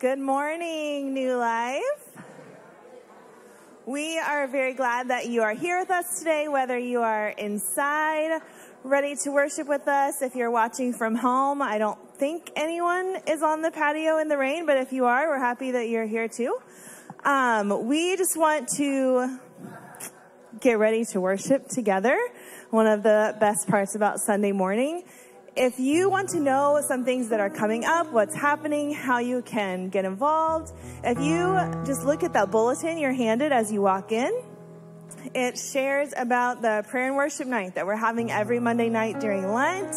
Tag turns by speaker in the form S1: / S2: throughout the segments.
S1: Good morning, New Life. We are very glad that you are here with us today, whether you are inside, ready to worship with us. If you're watching from home, I don't think anyone is on the patio in the rain, but if you are, we're happy that you're here too. Um, we just want to get ready to worship together. One of the best parts about Sunday morning if you want to know some things that are coming up, what's happening, how you can get involved, if you just look at that bulletin you're handed as you walk in, it shares about the prayer and worship night that we're having every Monday night during Lent.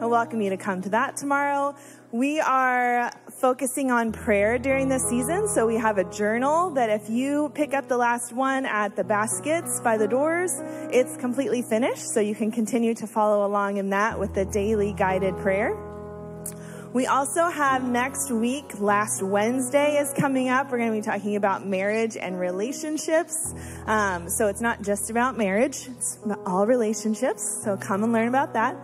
S1: I welcome you to come to that tomorrow. We are focusing on prayer during this season, so we have a journal that if you pick up the last one at the baskets by the doors, it's completely finished, so you can continue to follow along in that with the daily guided prayer. We also have next week, last Wednesday is coming up. We're going to be talking about marriage and relationships. Um, so it's not just about marriage, it's all relationships. So come and learn about that.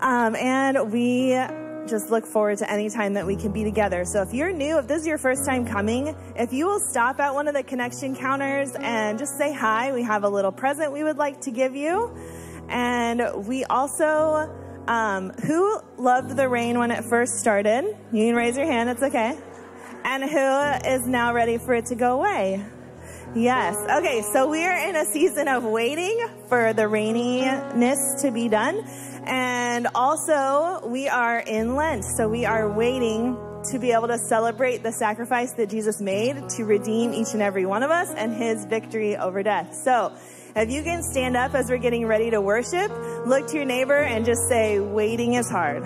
S1: Um, and we just look forward to any time that we can be together. So if you're new, if this is your first time coming, if you will stop at one of the connection counters and just say hi, we have a little present we would like to give you. And we also, um, who loved the rain when it first started? You can raise your hand, it's okay. And who is now ready for it to go away? Yes. Okay, so we are in a season of waiting for the raininess to be done. And also, we are in Lent, so we are waiting to be able to celebrate the sacrifice that Jesus made to redeem each and every one of us and his victory over death. So, if you can stand up as we're getting ready to worship, look to your neighbor and just say, waiting is hard.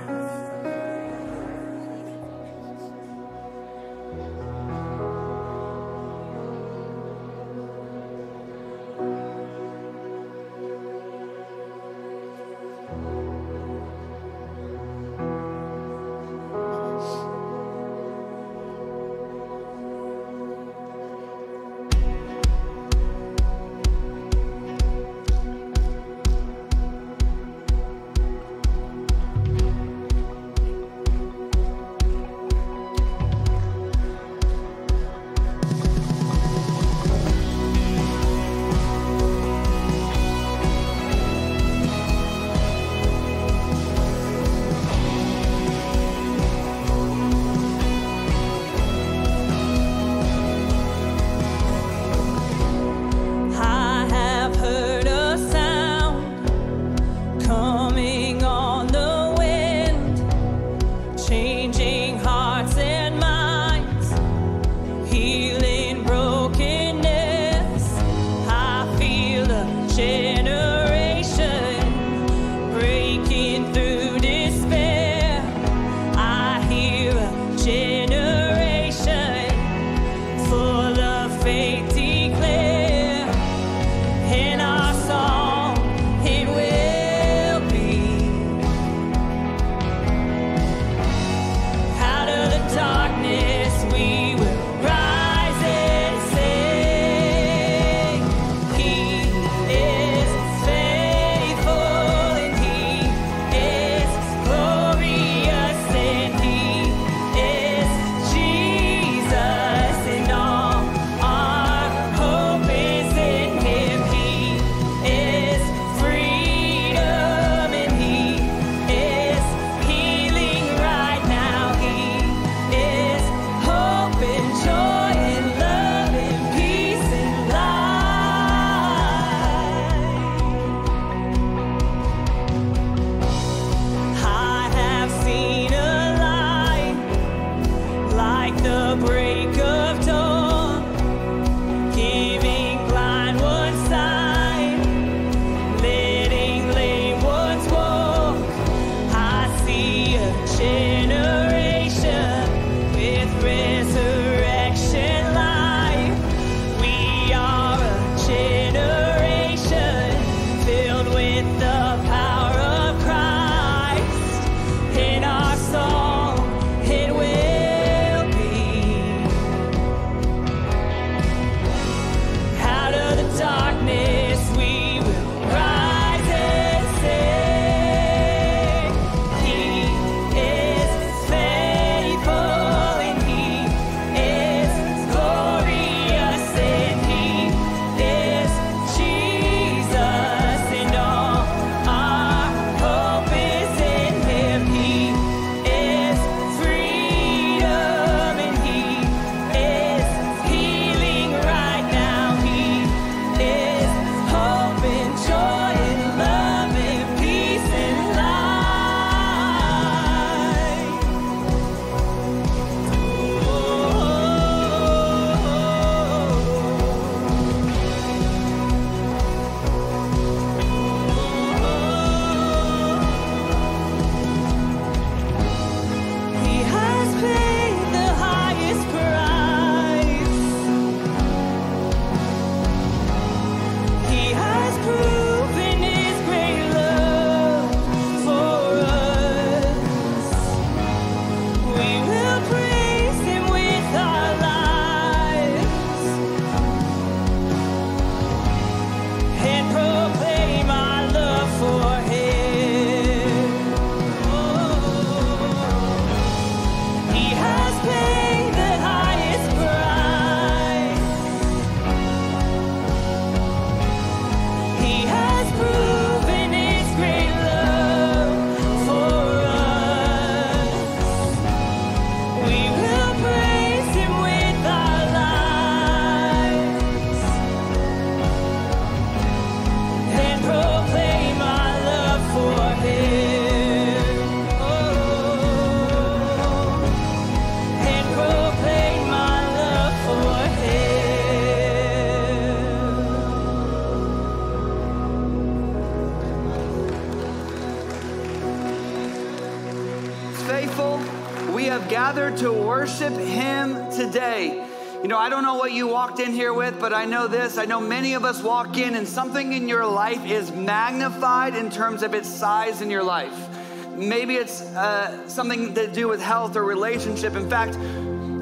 S2: To worship Him today. You know, I don't know what you walked in here with, but I know this. I know many of us walk in and something in your life is magnified in terms of its size in your life. Maybe it's uh, something to do with health or relationship. In fact,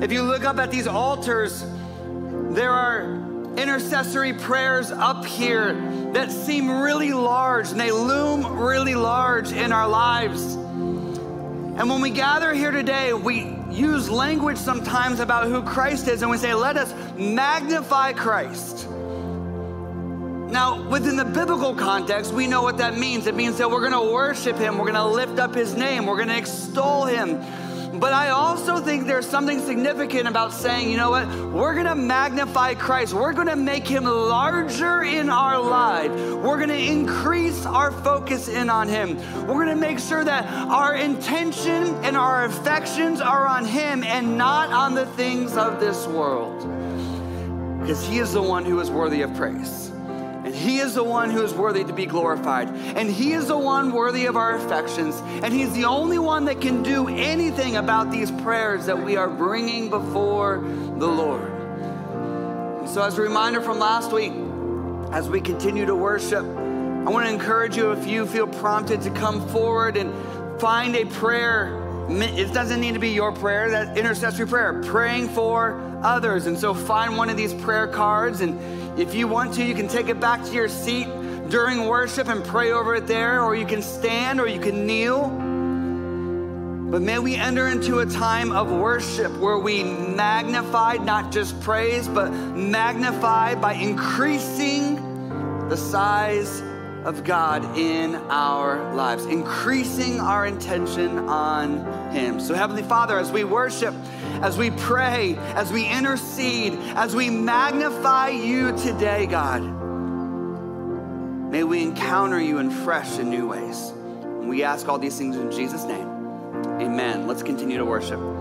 S2: if you look up at these altars, there are intercessory prayers up here that seem really large and they loom really large in our lives. And when we gather here today, we use language sometimes about who Christ is and we say, let us magnify Christ. Now, within the biblical context, we know what that means. It means that we're gonna worship Him, we're gonna lift up His name, we're gonna extol Him. But I also think there's something significant about saying, you know what? We're to magnify Christ. We're to make him larger in our life. We're to increase our focus in on him. We're to make sure that our intention and our affections are on him and not on the things of this world. Because he is the one who is worthy of praise. He is the one who is worthy to be glorified. And He is the one worthy of our affections. And He's the only one that can do anything about these prayers that we are bringing before the Lord. And so, as a reminder from last week, as we continue to worship, I want to encourage you if you feel prompted to come forward and find a prayer. It doesn't need to be your prayer, that intercessory prayer, praying for others. And so find one of these prayer cards and if you want to, you can take it back to your seat during worship and pray over it there, or you can stand or you can kneel. But may we enter into a time of worship where we magnify, not just praise, but magnify by increasing the size of God in our lives, increasing our intention on Him. So, Heavenly Father, as we worship, as we pray, as we intercede, as we magnify you today, God, may we encounter you in fresh and new ways. And we ask all these things in Jesus' name. Amen. Let's continue to worship.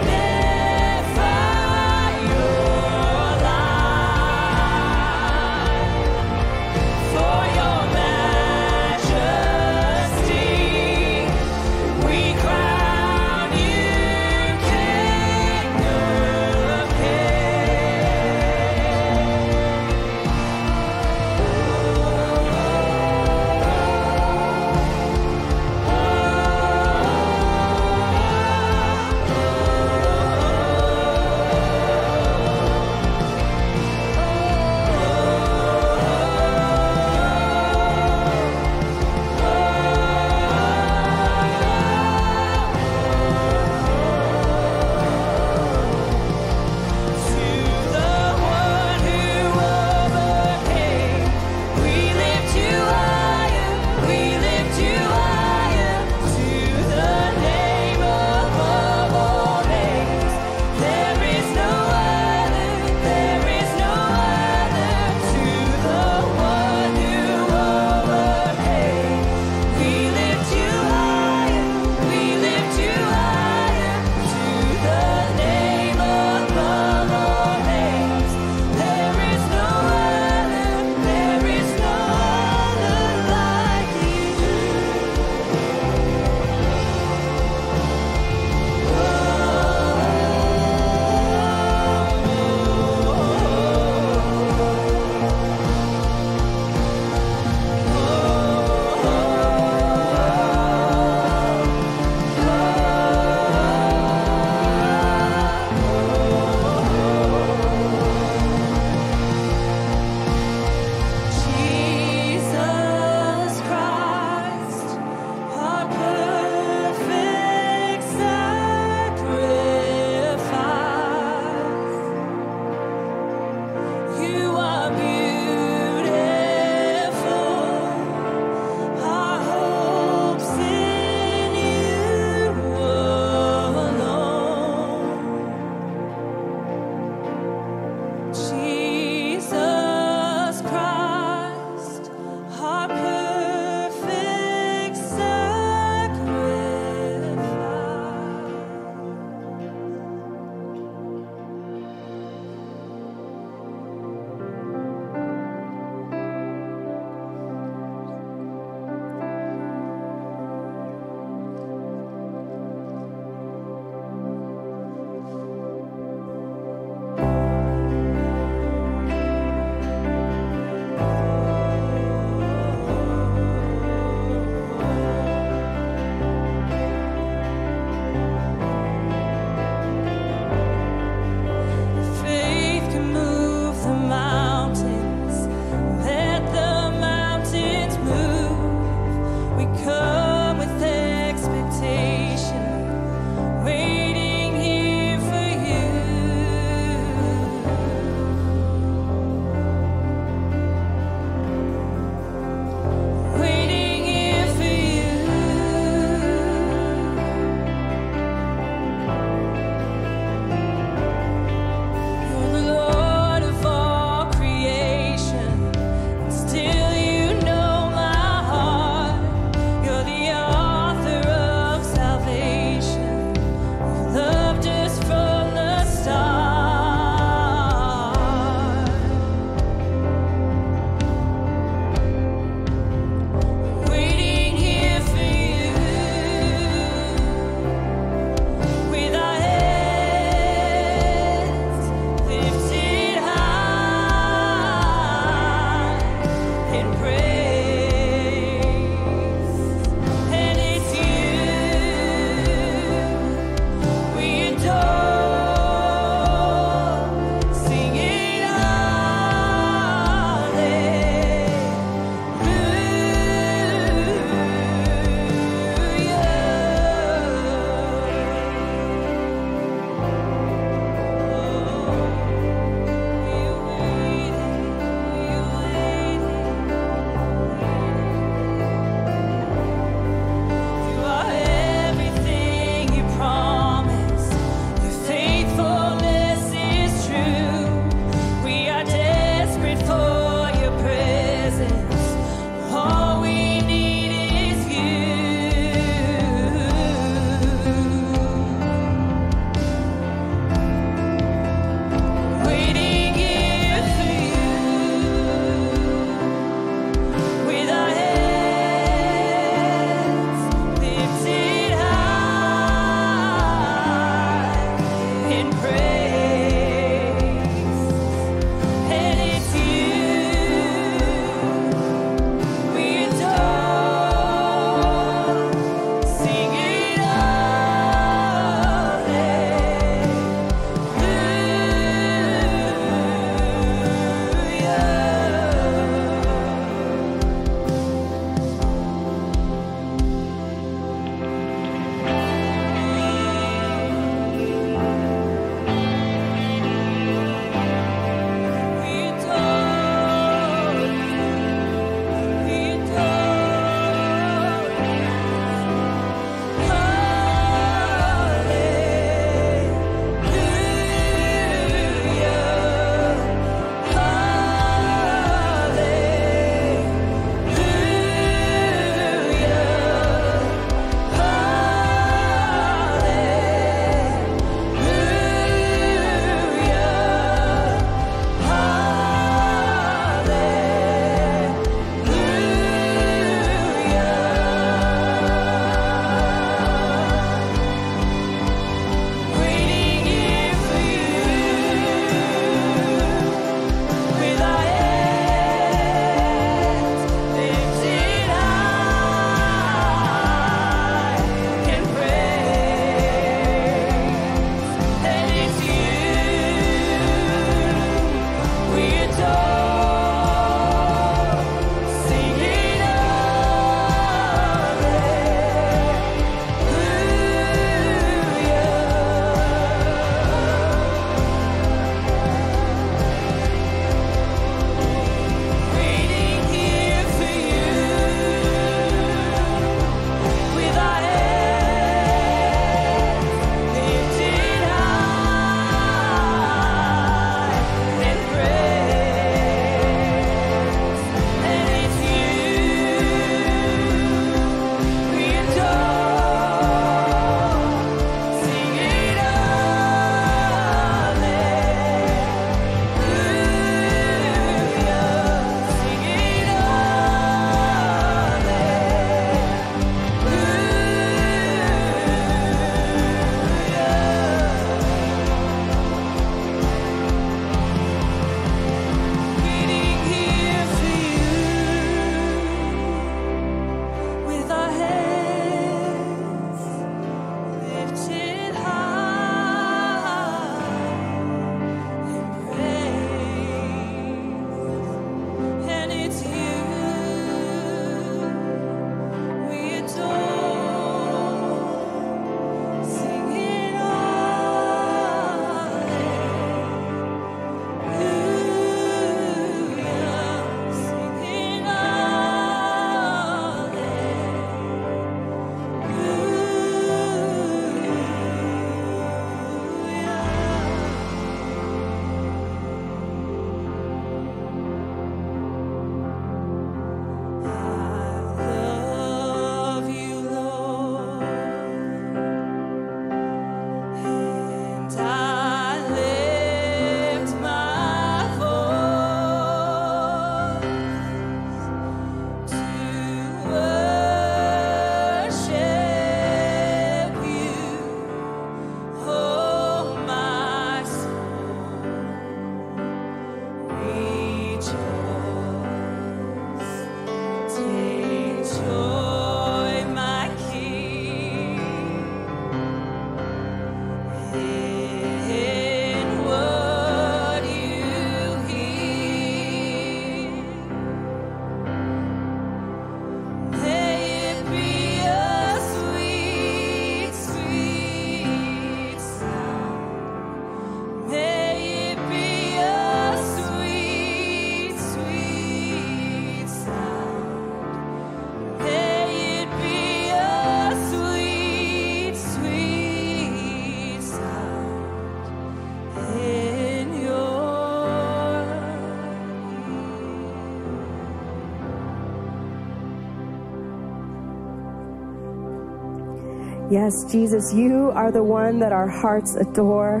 S3: Yes, Jesus, you are the one that our hearts adore,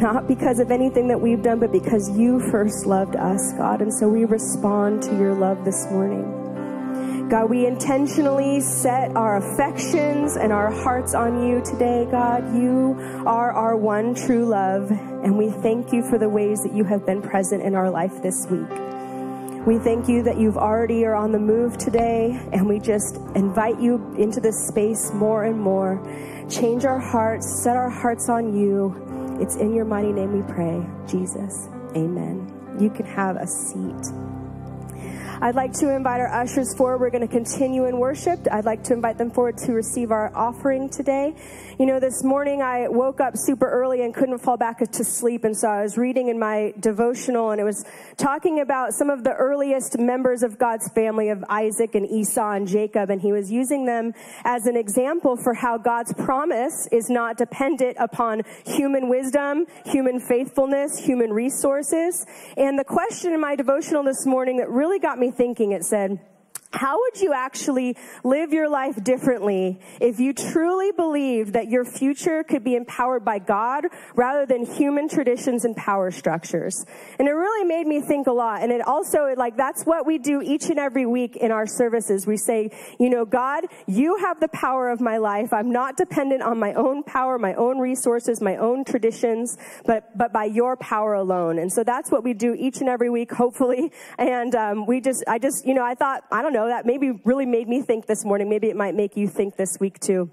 S3: not because of anything that we've done, but because you first loved us, God. And so we respond to your love this morning. God, we intentionally set our affections and our hearts on you today, God. You are our one true love, and we thank you for the ways that you have been present in our life this week. We thank you that you've already are on the move today, and we just invite you into this space more and more. Change our hearts, set our hearts on you. It's in your mighty name we pray, Jesus. Amen. You can have a seat. I'd like to invite our ushers forward. We're going to continue in worship. I'd like to invite them forward to receive our offering today. You know, this morning I woke up super early and couldn't fall back to sleep. And so I was reading in my devotional and it was talking about some of the earliest members of God's family of Isaac and Esau and Jacob. And he was using them as an example for how God's promise is not dependent upon human wisdom, human faithfulness, human resources. And the question in my devotional this morning that really got me thinking. It said, how would you actually live your life differently if you truly believed that your future could be empowered by God rather than human traditions and power structures? And it really made me think a lot. And it also, like, that's what we do each and every week in our services. We say, you know, God, you have the power of my life. I'm not dependent on my own power, my own resources, my own traditions, but, but by your power alone. And so that's what we do each and every week, hopefully. And, um, we just, I just, you know, I thought, I don't know, that maybe really made me think this morning. Maybe it might make you think this week too.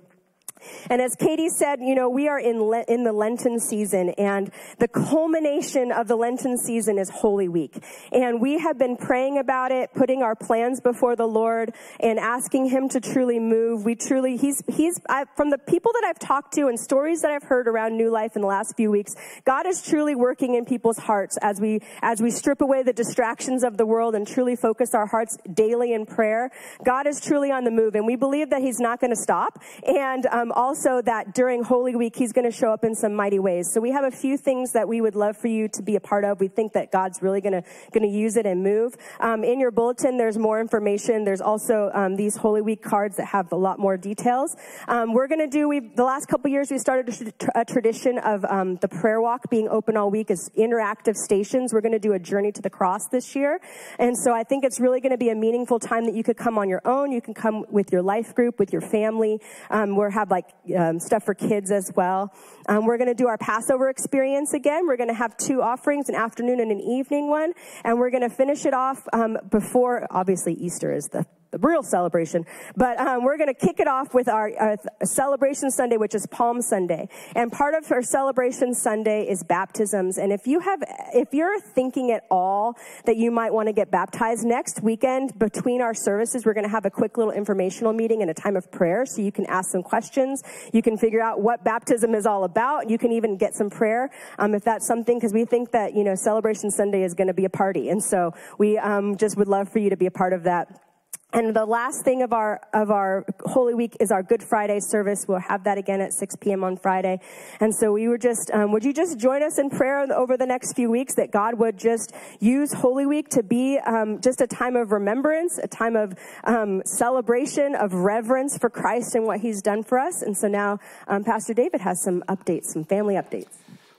S3: And as Katie said, you know, we are in, Le- in the Lenten season and the culmination of the Lenten season is Holy Week. And we have been praying about it, putting our plans before the Lord and asking Him to truly move. We truly, He's, He's, I, from the people that I've talked to and stories that I've heard around New Life in the last few weeks, God is truly working in people's hearts as we, as we strip away the distractions of the world and truly focus our hearts daily in prayer. God is truly on the move and we believe that He's not going to stop. And, um, also that during Holy Week, He's going to show up in some mighty ways. So we have a few things that we would love for you to be a part of. We think that God's really going to use it and move. Um, in your bulletin, there's more information. There's also um, these Holy Week cards that have a lot more details. Um, we're going to do. We the last couple years we started a, a tradition of um, the prayer walk being open all week as interactive stations. We're going to do a journey to the cross this year, and so I think it's really going to be a meaningful time that you could come on your own. You can come with your life group, with your family. Um, we'll have like um, stuff for kids as well. Um, we're going to do our Passover experience again. We're going to have two offerings, an afternoon and an evening one, and we're going to finish it off um, before, obviously, Easter is the the real celebration. But um, we're going to kick it off with our, our, celebration Sunday, which is Palm Sunday. And part of our celebration Sunday is baptisms. And if you have, if you're thinking at all that you might want to get baptized next weekend between our services, we're going to have a quick little informational meeting and a time of prayer, so you can ask some questions. You can figure out what baptism is all about. You can even get some prayer um, if that's something, because we think that you know Celebration Sunday is going to be a party, and so we um, just would love for you to be a part of that. And the last thing of our of our Holy Week is our Good Friday service. We'll have that again at 6 p.m. on Friday. And so we were just, um, would you just join us in prayer over the next few weeks that God would just use Holy Week to be um, just a time of remembrance, a time of um, celebration, of reverence for Christ and what He's done for us. And so now um, Pastor David has some updates, some family updates.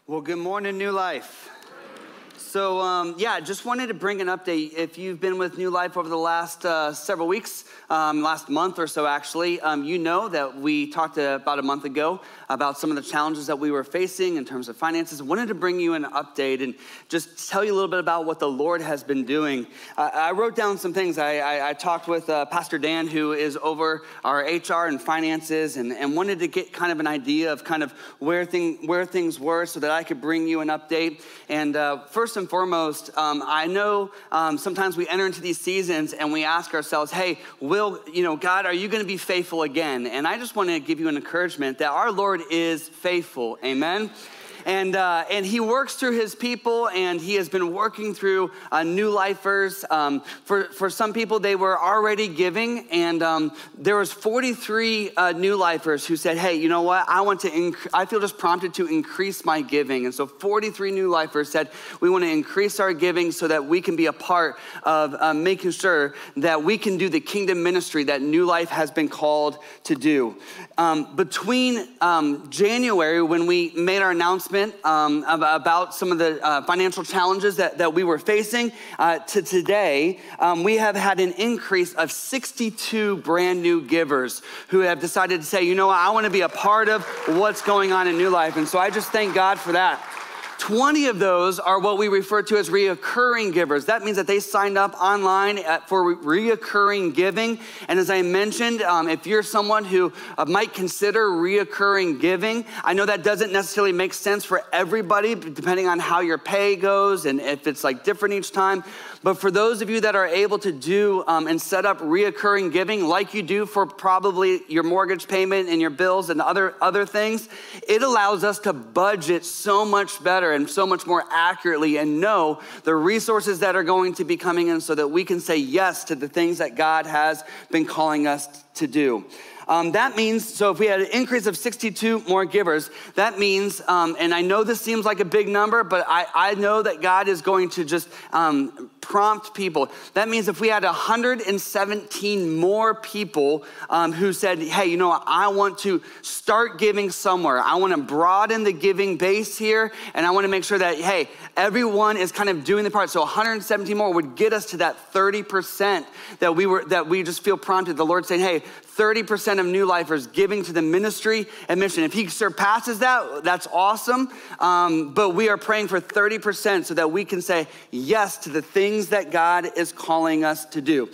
S2: Well, good morning, New Life. So, um, yeah, just wanted to bring an update. If you've been with New Life over the last uh, several weeks, um, last month or so actually, um, you know that we talked about a month ago about some of the challenges that we were facing in terms of finances. Wanted to bring you an update and just tell you a little bit about what the Lord has been doing. Uh, I wrote down some things. I, I, I talked with uh, Pastor Dan, who is over our HR and finances, and, and wanted to get kind of an idea of kind of where, thing, where things were so that I could bring you an update. And uh, first and foremost, um, I know um, sometimes we enter into these seasons and we ask ourselves, hey, will, you know, God, are you going to be faithful again? And I just want to give you an encouragement that our Lord is faithful. Amen. And, uh, and he works through his people, and he has been working through uh, new lifers. Um, for, for some people, they were already giving, and um, there was 43 uh, new lifers who said, hey, you know what? I want to, inc- I feel just prompted to increase my giving. And so 43 new lifers said, we want to increase our giving so that we can be a part of uh, making sure that we can do the kingdom ministry that New Life has been called to do. Um, between um, January, when we made our announcement um, about some of the uh, financial challenges that, that we were facing, uh, to today, um, we have had an increase of 62 brand new givers who have decided to say, you know what, I want to be a part of what's going on in New Life. And so I just thank God for that. 20 of those are what we refer to as reoccurring givers. That means that they signed up online for reoccurring giving. And as I mentioned, um, if you're someone who uh, might consider reoccurring giving, I know that doesn't necessarily make sense for everybody, depending on how your pay goes and if it's like different each time. But for those of you that are able to do um, and set up reoccurring giving, like you do for probably your mortgage payment and your bills and other, other things, it allows us to budget so much better and so much more accurately and know the resources that are going to be coming in so that we can say yes to the things that God has been calling us to do. Um, that means, so if we had an increase of 62 more givers, that means, um, and I know this seems like a big number, but I, I know that God is going to just um, prompt people. That means if we had 117 more people um, who said, hey, you know, what? I want to start giving somewhere, I want to broaden the giving base here, and I want to make sure that, hey, everyone is kind of doing the part. So 117 more would get us to that 30% that we were, that we just feel prompted. The Lord saying, hey, 30% of new lifers giving to the ministry and mission. If he surpasses that, that's awesome. Um, but we are praying for 30% so that we can say yes to the things that God is calling us to do.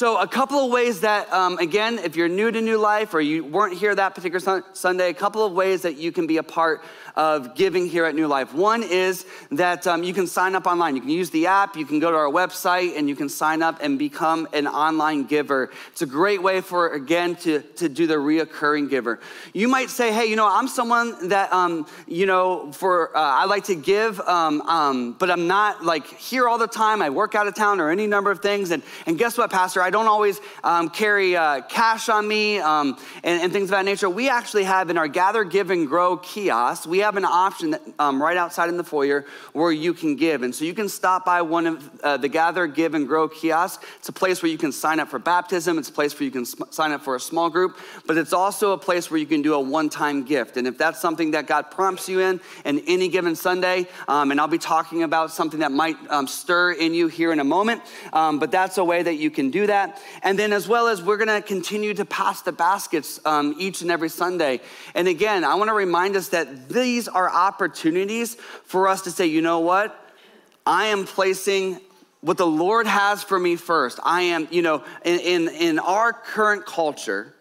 S2: So, a couple of ways that, um, again, if you're new to New Life or you weren't here that particular Sunday, a couple of ways that you can be a part of giving here at New Life. One is that um, you can sign up online. You can use the app, you can go to our website, and you can sign up and become an online giver. It's a great way for, again, to, to do the reoccurring giver. You might say, hey, you know, I'm someone that, um, you know, for, uh, I like to give, um, um, but I'm not like here all the time. I work out of town or any number of things. And, and guess what, Pastor? I don't always um, carry uh, cash on me um, and, and, things of that nature. We actually have in our Gather, Give, and Grow kiosk, we have an option that, um, right outside in the foyer where you can give. And so you can stop by one of uh, the Gather, Give, and Grow kiosks. It's a place where you can sign up for baptism, it's a place where you can sm- sign up for a small group, but it's also a place where you can do a one time gift. And if that's something that God prompts you in, in any given Sunday, um, and I'll be talking about something that might um, stir in you here in a moment, um, but that's a way that you can do that. And then, as well as we're going to continue to pass the baskets um, each and every Sunday. And again, I want to remind us that these are opportunities for us to say, you know what? I am placing what the Lord has for me first. I am, you know, in, in, in our current culture,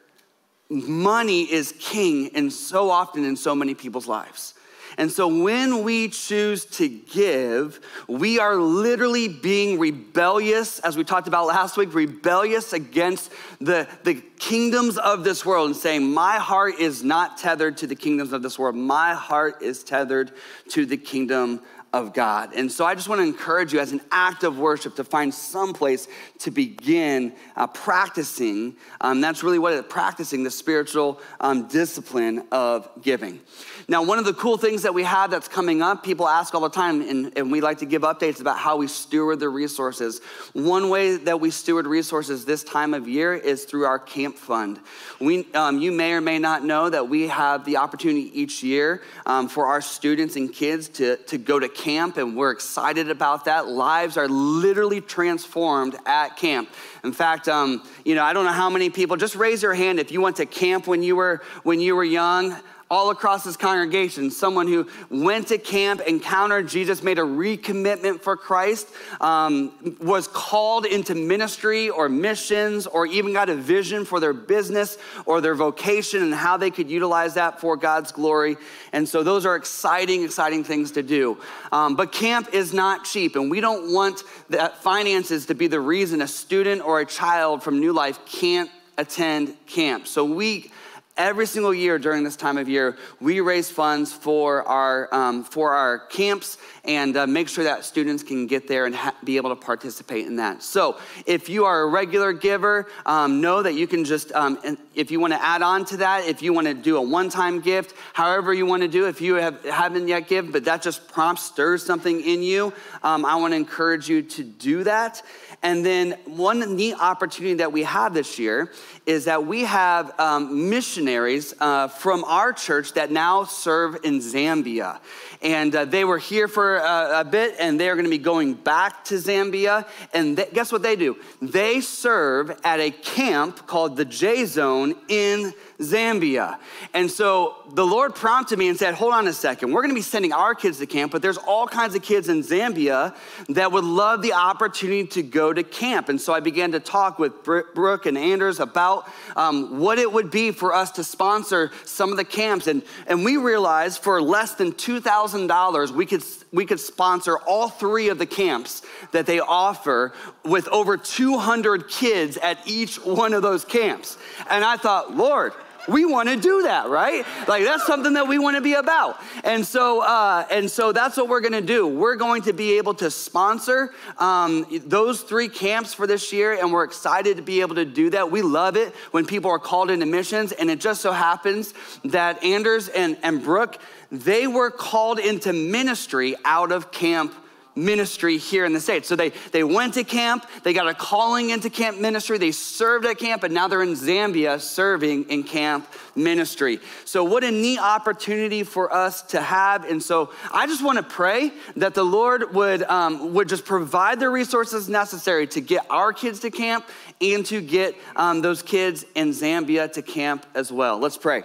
S2: money is king and so often in so many people's lives. And so when we choose to give, we are literally being rebellious, as we talked about last week, rebellious against the, the kingdoms of this world and saying, My heart is not tethered to the kingdoms of this world. My heart is tethered to the kingdom of God. And so I just want to encourage you as an act of worship to find some place to begin uh, practicing. Um, that's really what it practicing the spiritual um, discipline of giving. Now, one of the cool things that we have that's coming up, people ask all the time, and, and we like to give updates about how we steward the resources. One way that we steward resources this time of year is through our camp fund. We, um, you may or may not know that we have the opportunity each year um, for our students and kids to, to go to camp, and we're excited about that. Lives are literally transformed at camp. In fact, um, you know, I don't know how many people. Just raise your hand if you went to camp when you were when you were young all across this congregation, someone who went to camp, encountered Jesus, made a recommitment for Christ, um, was called into ministry or missions, or even got a vision for their business or their vocation and how they could utilize that for God's glory. And so those are exciting, exciting things to do. Um, but camp is not cheap, and we don't want that finances to be the reason a student or a child from New Life can't attend camp. So we every single year during this time of year, we raise funds for our, um, for our camps and uh, make sure that students can get there and ha- be able to participate in that. So if you are a regular giver, um, know that you can just, um, if you want to add on to that, if you want to do a one-time gift, however you want to do, if you have, haven't yet given, but that just prompts, stirs something in you, um, I want to encourage you to do that. And then one neat opportunity that we have this year is that we have um, missionaries uh, from our church that now serve in Zambia. And uh, they were here for uh, a bit and they are going to be going back to Zambia. And guess what they do? They serve at a camp called the J Zone in Zambia. And so the Lord prompted me and said, Hold on a second. We're going to be sending our kids to camp, but there's all kinds of kids in Zambia that would love the opportunity to go to camp. And so I began to talk with Brooke and Anders about um, what it would be for us to sponsor some of the camps. And, and we realized for less than $2,000, we could we could sponsor all three of the camps that they offer with over 200 kids at each one of those camps. And I thought, Lord, we want to do that, right? Like that's something that we want to be about. And so, uh, and so that's what we're going to do. We're going to be able to sponsor um, those three camps for this year, and we're excited to be able to do that. We love it when people are called into missions, and it just so happens that Anders and, and Brooke, they were called into ministry out of camp ministry here in the States. So they, they went to camp, they got a calling into camp ministry, they served at camp, and now they're in Zambia serving in camp ministry. So, what a neat opportunity for us to have. And so, I just want to pray that the Lord would, um, would just provide the resources necessary to get our kids to camp and to get um, those kids in Zambia to camp as well. Let's pray.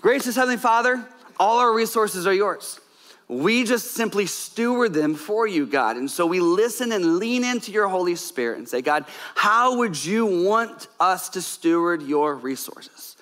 S2: Gracious Heavenly Father, all our resources are yours. We just simply steward them for you, God. And so we listen and lean into your Holy Spirit and say, God, how would you want us to steward your resources?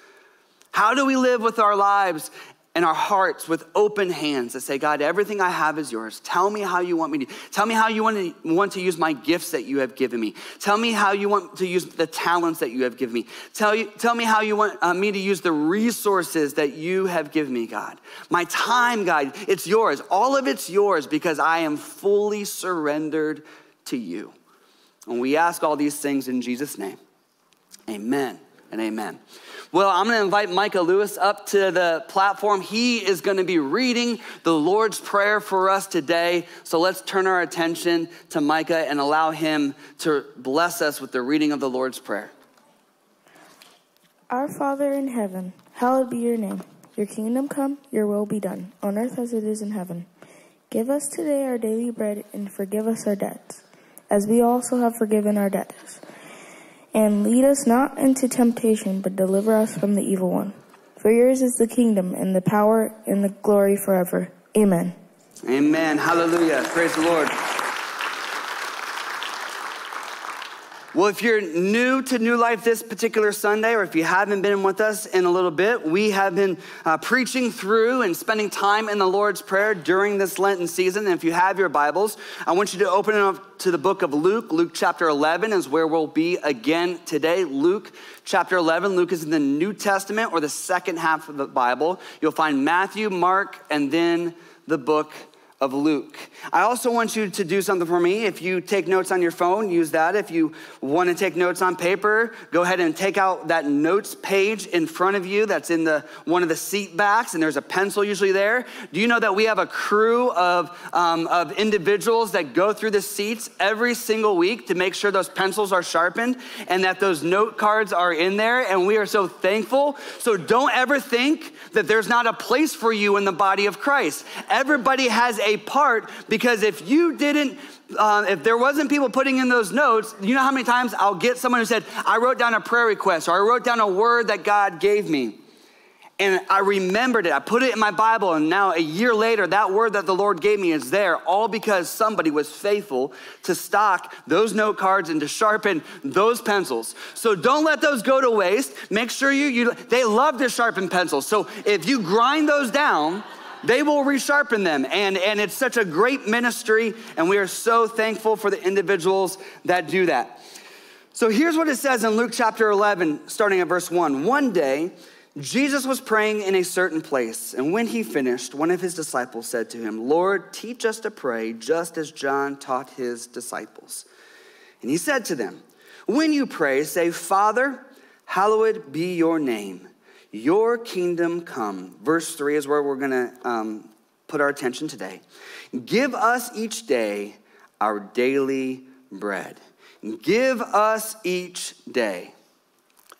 S2: How do we live with our lives and our hearts with open hands that say, God, everything I have is yours. Tell me how you want me to. Tell me how you want to, want to use my gifts that you have given me. Tell me how you want to use the talents that you have given me. Tell, you, tell me how you want uh, me to use the resources that you have given me, God. My time, God, it's yours. All of it's yours because I am fully surrendered to you. And we ask all these things in Jesus' name. Amen and amen. Well, I'm going to invite Micah Lewis up to the platform. He is going to be reading the Lord's Prayer for us today. So let's turn our attention to Micah and allow him to bless us with the reading of the Lord's Prayer.
S4: Our Father in heaven, hallowed be your name. Your kingdom come, your will be done, on earth as it is in heaven. Give us today our daily bread and forgive us our debts, as we also have forgiven our debtors and lead us not into temptation, but deliver us from the evil one. For yours is the kingdom, and the power, and the glory forever. Amen.
S2: Amen. Hallelujah. Praise the Lord. Well, if you're new to New Life this particular Sunday, or if you haven't been with us in a little bit, we have been uh, preaching through and spending time in the Lord's Prayer during this Lenten season. And if you have your Bibles, I want you to open it up to the book of Luke. Luke chapter 11 is where we'll be again today. Luke chapter 11. Luke is in the New Testament or the second half of the Bible. You'll find Matthew, Mark, and then the book of Luke. I also want you to do something for me. If you take notes on your phone, use that. If you want to take notes on paper, go ahead and take out that notes page in front of you that's in the one of the seat backs, and there's a pencil usually there. Do you know that we have a crew of, um, of individuals that go through the seats every single week to make sure those pencils are sharpened and that those note cards are in there? And we are so thankful. So don't ever think that there's not a place for you in the body of Christ. Everybody has a part because if you didn't, uh, if there wasn't people putting in those notes, you know how many times I'll get someone who said, I wrote down a prayer request or I wrote down a word that God gave me. And I remembered it. I put it in my Bible, and now a year later, that word that the Lord gave me is there, all because somebody was faithful to stock those note cards and to sharpen those pencils. So don't let those go to waste. Make sure you, you they love to sharpen pencils. So if you grind those down, they will resharpen them. And, and it's such a great ministry, and we are so thankful for the individuals that do that. So here's what it says in Luke chapter 11, starting at verse 1. One day, Jesus was praying in a certain place, and when he finished, one of his disciples said to him, Lord, teach us to pray just as John taught his disciples. And he said to them, When you pray, say, Father, hallowed be your name, your kingdom come. Verse 3 is where we're going to um, put our attention today. Give us each day our daily bread. Give us each day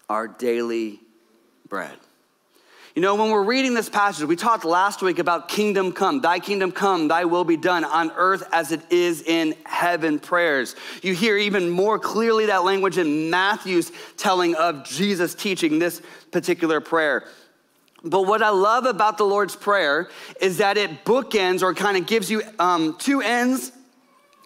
S2: our daily bread. You know, when we're reading this passage, we talked last week about kingdom come, thy kingdom come, thy will be done on earth as it is in heaven prayers. You hear even more clearly that language in Matthew's telling of Jesus teaching this particular prayer. But what I love about the Lord's Prayer is that it bookends or kind of gives you um, two ends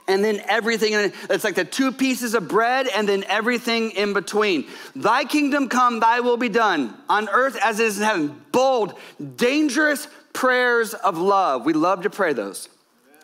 S2: and then everything it's like the two pieces of bread and then everything in between. Thy kingdom come thy will be done on earth as it is in heaven. Bold dangerous prayers of love. We love to pray those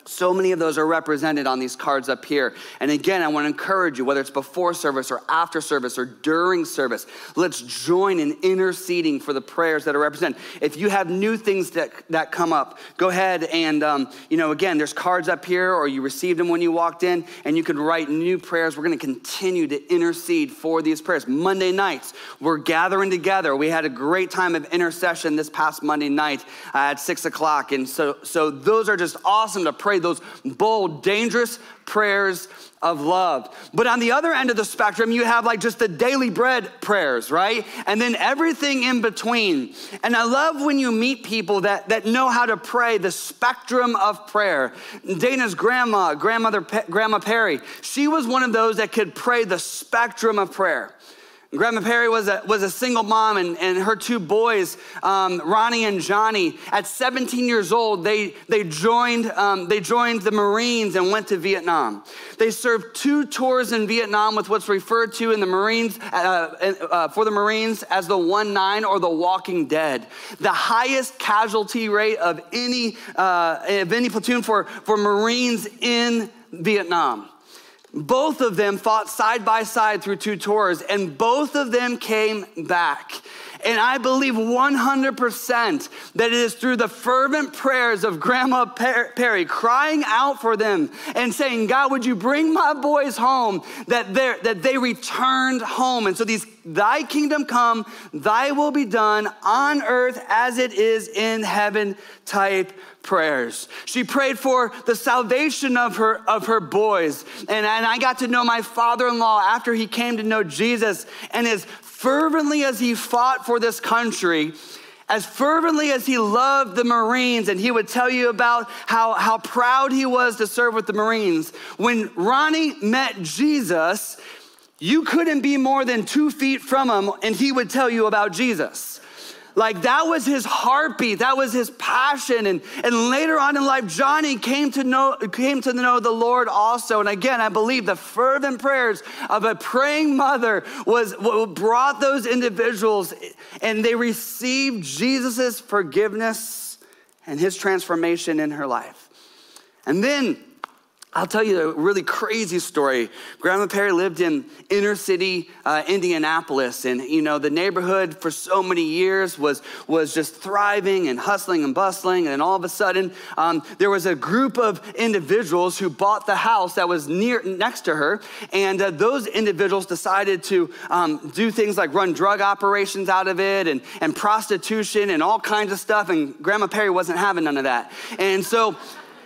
S2: so many of those are represented on these cards up here. And again, I want to encourage you, whether it's before service or after service or during service, let's join in interceding for the prayers that are represented. If you have new things that, that come up, go ahead and, um, you know, again, there's cards up here or you received them when you walked in and you could write new prayers. We're going to continue to intercede for these prayers. Monday nights, we're gathering together. We had a great time of intercession this past Monday night at six o'clock. And so, so those are just awesome to pray pray those bold, dangerous prayers of love. But on the other end of the spectrum, you have like just the daily bread prayers, right? And then everything in between. And I love when you meet people that, that know how to pray the spectrum of prayer. Dana's grandma, grandmother, Grandma Perry, she was one of those that could pray the spectrum of prayer. Grandma Perry was a, was a single mom, and, and her two boys, um, Ronnie and Johnny, at 17 years old, they, they, joined, um, they joined the Marines and went to Vietnam. They served two tours in Vietnam with what's referred to in the Marines, uh, uh, for the Marines as the 1 9 or the walking dead. The highest casualty rate of any, uh, of any platoon for, for Marines in Vietnam. Both of them fought side by side through two tours, and both of them came back. And I believe 100% that it is through the fervent prayers of Grandma Perry crying out for them and saying, God, would you bring my boys home? That, that they returned home. And so these, thy kingdom come, thy will be done on earth as it is in heaven type prayers. She prayed for the salvation of her, of her boys. And, and I got to know my father in law after he came to know Jesus. And as fervently as he fought for this country, as fervently as he loved the Marines, and he would tell you about how, how proud he was to serve with the Marines, when Ronnie met Jesus, you couldn't be more than two feet from him, and he would tell you about Jesus. Like that was his heartbeat, that was his passion. And, and later on in life, Johnny came to know came to know the Lord also. And again, I believe the fervent prayers of a praying mother was what brought those individuals and they received Jesus' forgiveness and his transformation in her life. And then I'll tell you a really crazy story. Grandma Perry lived in inner city uh, Indianapolis, and you know the neighborhood for so many years was was just thriving and hustling and bustling. And all of a sudden, um, there was a group of individuals who bought the house that was near next to her, and uh, those individuals decided to um, do things like run drug operations out of it and and prostitution and all kinds of stuff. And Grandma Perry wasn't having none of that, and so.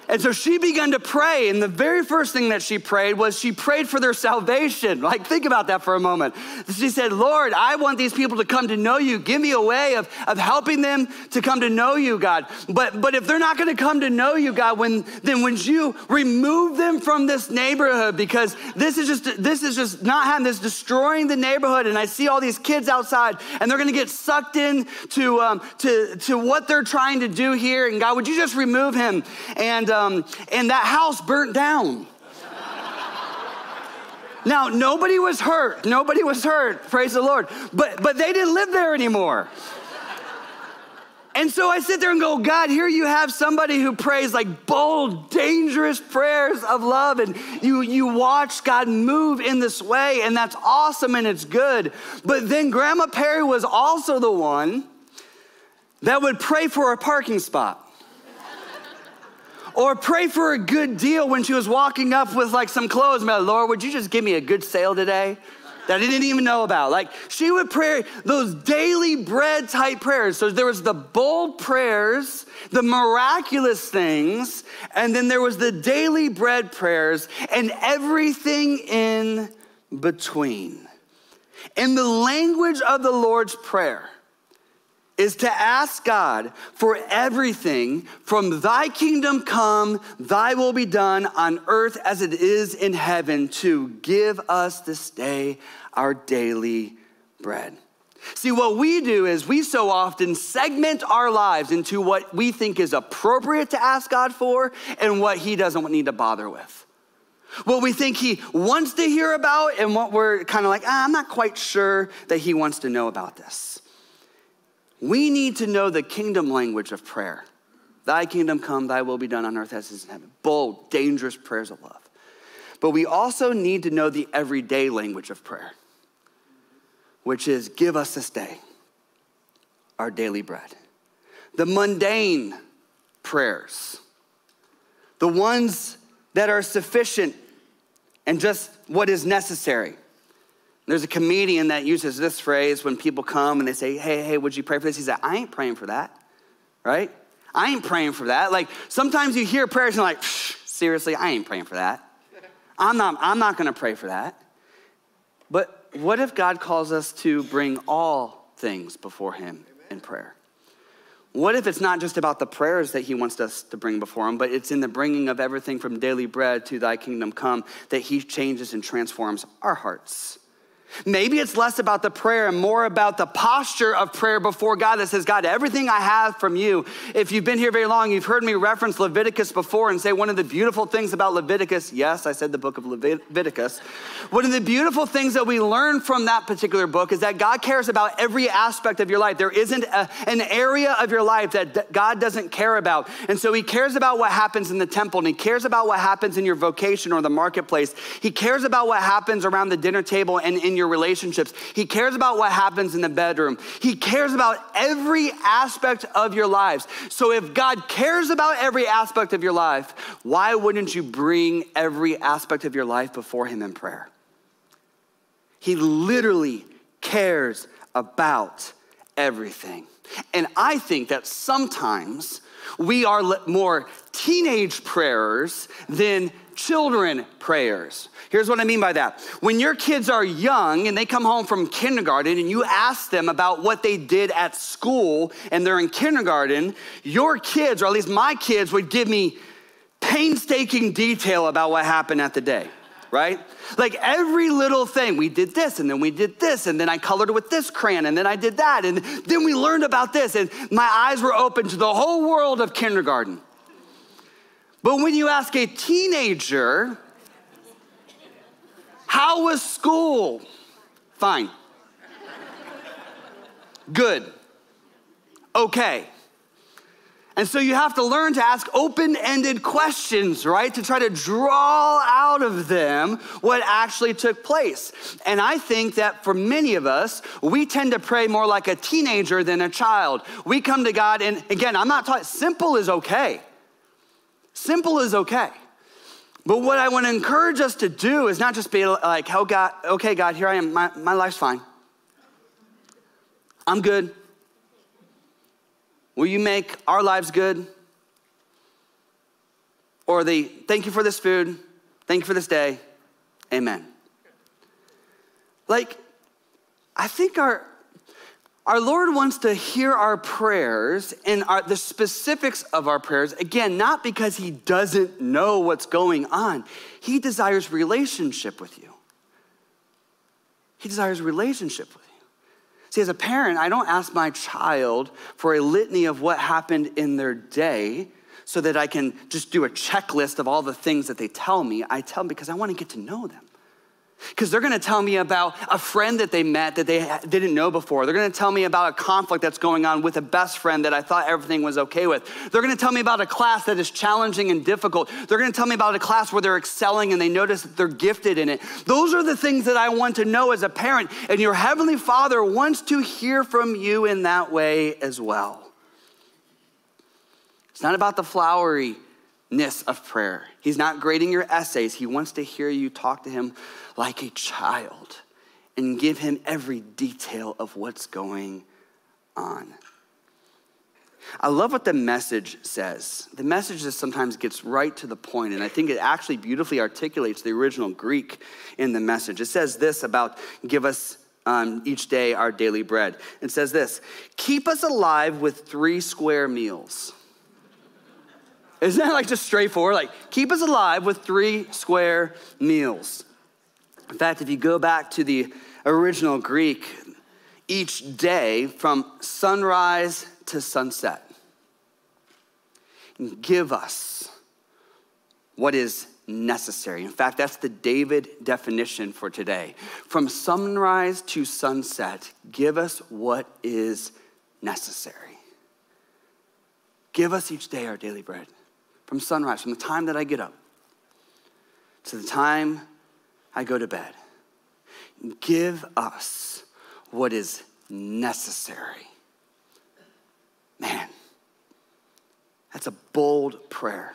S2: And so she began to pray. And the very first thing that she prayed was she prayed for their salvation. Like, think about that for a moment. She said, Lord, I want these people to come to know you. Give me a way of, of helping them to come to know you, God. But, but if they're not going to come to know you, God, when, then would you remove them from this neighborhood? Because this is just, this is just not having this destroying the neighborhood. And I see all these kids outside and they're going to get sucked in to, um, to, to what they're trying to do here. And God, would you just remove him? And, um, and that house burnt down. now, nobody was hurt. Nobody was hurt. Praise the Lord. But, but they didn't live there anymore. And so I sit there and go, God, here you have somebody who prays like bold, dangerous prayers of love, and you, you watch God move in this way, and that's awesome and it's good. But then Grandma Perry was also the one that would pray for a parking spot or pray for a good deal when she was walking up with like some clothes like, Lord, would you just give me a good sale today? That I didn't even know about. Like she would pray those daily bread type prayers. So there was the bold prayers, the miraculous things, and then there was the daily bread prayers and everything in between. In the language of the Lord's Prayer, is to ask God for everything from thy kingdom come, thy will be done on earth as it is in heaven, to give us this day our daily bread. See, what we do is we so often segment our lives into what we think is appropriate to ask God for and what He doesn't need to bother with. What we think He wants to hear about and what we're kind of like, ah, I'm not quite sure that He wants to know about this. We need to know the kingdom language of prayer. Thy kingdom come, thy will be done on earth as it is in heaven. Bold, dangerous prayers of love. But we also need to know the everyday language of prayer, which is give us this day our daily bread. The mundane prayers, the ones that are sufficient and just what is necessary. There's a comedian that uses this phrase when people come and they say, Hey, hey, would you pray for this? He said, I ain't praying for that, right? I ain't praying for that. Like sometimes you hear prayers and you're like, seriously, I ain't praying for that. I'm not, I'm not gonna pray for that. But what if God calls us to bring all things before Him in prayer? What if it's not just about the prayers that He wants us to bring before Him, but it's in the bringing of everything from daily bread to Thy kingdom come that He changes and transforms our hearts? Maybe it's less about the prayer and more about the posture of prayer before God that says, God, everything I have from you. If you've been here very long, you've heard me reference Leviticus before and say one of the beautiful things about Leviticus, yes, I said the book of Leviticus. One of the beautiful things that we learn from that particular book is that God cares about every aspect of your life. There isn't a, an area of your life that God doesn't care about. And so he cares about what happens in the temple and he cares about what happens in your vocation or the marketplace. He cares about what happens around the dinner table and in your relationships. He cares about what happens in the bedroom. He cares about every aspect of your lives. So if God cares about every aspect of your life, why wouldn't you bring every aspect of your life before Him in prayer? He literally cares about everything. And I think that sometimes we are more teenage prayers than children prayers. Here's what I mean by that. When your kids are young and they come home from kindergarten and you ask them about what they did at school and they're in kindergarten, your kids, or at least my kids, would give me painstaking detail about what happened at the day right? Like every little thing, we did this and then we did this and then I colored with this crayon and then I did that and then we learned about this and my eyes were open to the whole world of kindergarten. But when you ask a teenager, how was school? Fine. Good. Okay. And so you have to learn to ask open ended questions, right? To try to draw out of them what actually took place. And I think that for many of us, we tend to pray more like a teenager than a child. We come to God, and again, I'm not talking, simple is okay. Simple is okay. But what I want to encourage us to do is not just be like, oh God, okay, God, here I am. My, my life's fine. I'm good. Will you make our lives good? Or the thank you for this food, thank you for this day, amen. Like, I think our our Lord wants to hear our prayers and our, the specifics of our prayers, again, not because He doesn't know what's going on. He desires relationship with you. He desires relationship with you. See, as a parent, I don't ask my child for a litany of what happened in their day so that I can just do a checklist of all the things that they tell me. I tell them because I want to get to know them. Because they're gonna tell me about a friend that they met that they didn't know before. They're gonna tell me about a conflict that's going on with a best friend that I thought everything was okay with. They're gonna tell me about a class that is challenging and difficult. They're gonna tell me about a class where they're excelling and they notice that they're gifted in it. Those are the things that I want to know as a parent. And your Heavenly Father wants to hear from you in that way as well. It's not about the floweriness of prayer. He's not grading your essays. He wants to hear you talk to him like a child and give him every detail of what's going on. I love what the message says. The message just sometimes gets right to the point, and I think it actually beautifully articulates the original Greek in the message. It says this about give us um, each day our daily bread. It says this keep us alive with three square meals. Isn't that like just straightforward? Like, keep us alive with three square meals. In fact, if you go back to the original Greek, each day from sunrise to sunset. Give us what is necessary. In fact, that's the David definition for today. From sunrise to sunset, give us what is necessary. Give us each day our daily bread. From sunrise, from the time that I get up to the time I go to bed. Give us what is necessary. Man, that's a bold prayer.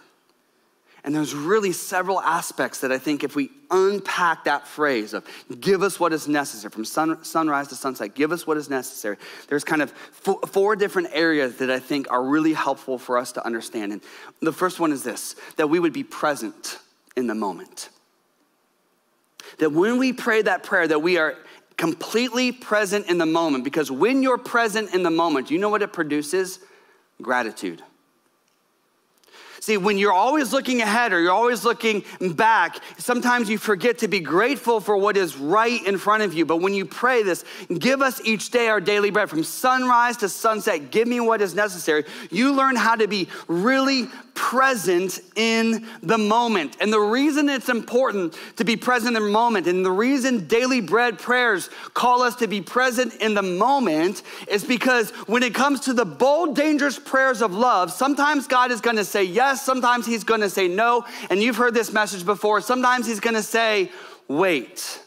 S2: And there's really several aspects that I think if we unpack that phrase of give us what is necessary from sun, sunrise to sunset, give us what is necessary, there's kind of four, four different areas that I think are really helpful for us to understand. And the first one is this that we would be present in the moment. That when we pray that prayer, that we are completely present in the moment because when you're present in the moment, you know what it produces? Gratitude. See, when you're always looking ahead or you're always looking back, sometimes you forget to be grateful for what is right in front of you. But when you pray this, give us each day our daily bread from sunrise to sunset, give me what is necessary, you learn how to be really present in the moment. And the reason it's important to be present in the moment, and the reason daily bread prayers call us to be present in the moment, is because when it comes to the bold, dangerous prayers of love, sometimes God is gonna say yes, sometimes He's gonna say no. And you've heard this message before. Sometimes He's gonna say, wait.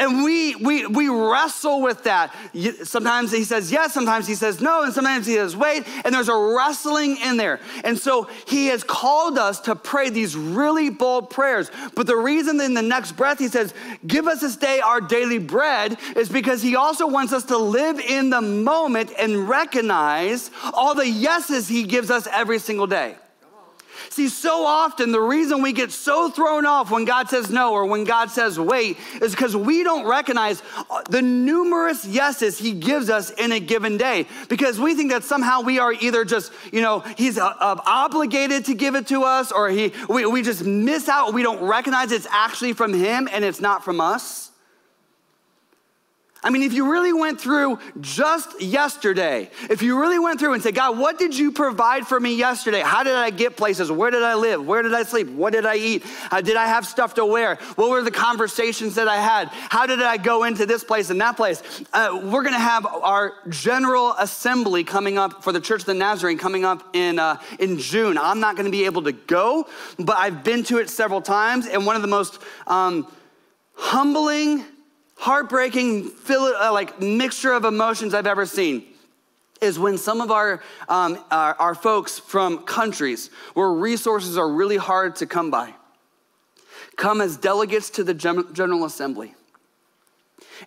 S2: And we, we, we wrestle with that. Sometimes he says yes, sometimes he says no, and sometimes he says wait, and there's a wrestling in there. And so he has called us to pray these really bold prayers. But the reason in the next breath he says, Give us this day our daily bread, is because he also wants us to live in the moment and recognize all the yeses he gives us every single day. See, so often the reason we get so thrown off when God says no or when God says wait is because we don't recognize the numerous yeses He gives us in a given day. Because we think that somehow we are either just, you know, He's uh, uh, obligated to give it to us or he, we, we just miss out. We don't recognize it's actually from Him and it's not from us. I mean, if you really went through just yesterday, if you really went through and said, God, what did you provide for me yesterday? How did I get places? Where did I live? Where did I sleep? What did I eat? Uh, did I have stuff to wear? What were the conversations that I had? How did I go into this place and that place? Uh, we're going to have our general assembly coming up for the Church of the Nazarene coming up in, uh, in June. I'm not going to be able to go, but I've been to it several times. And one of the most um, humbling, heartbreaking, uh, like mixture of emotions I've ever seen is when some of our, um, our, our folks from countries where resources are really hard to come by come as delegates to the General Assembly.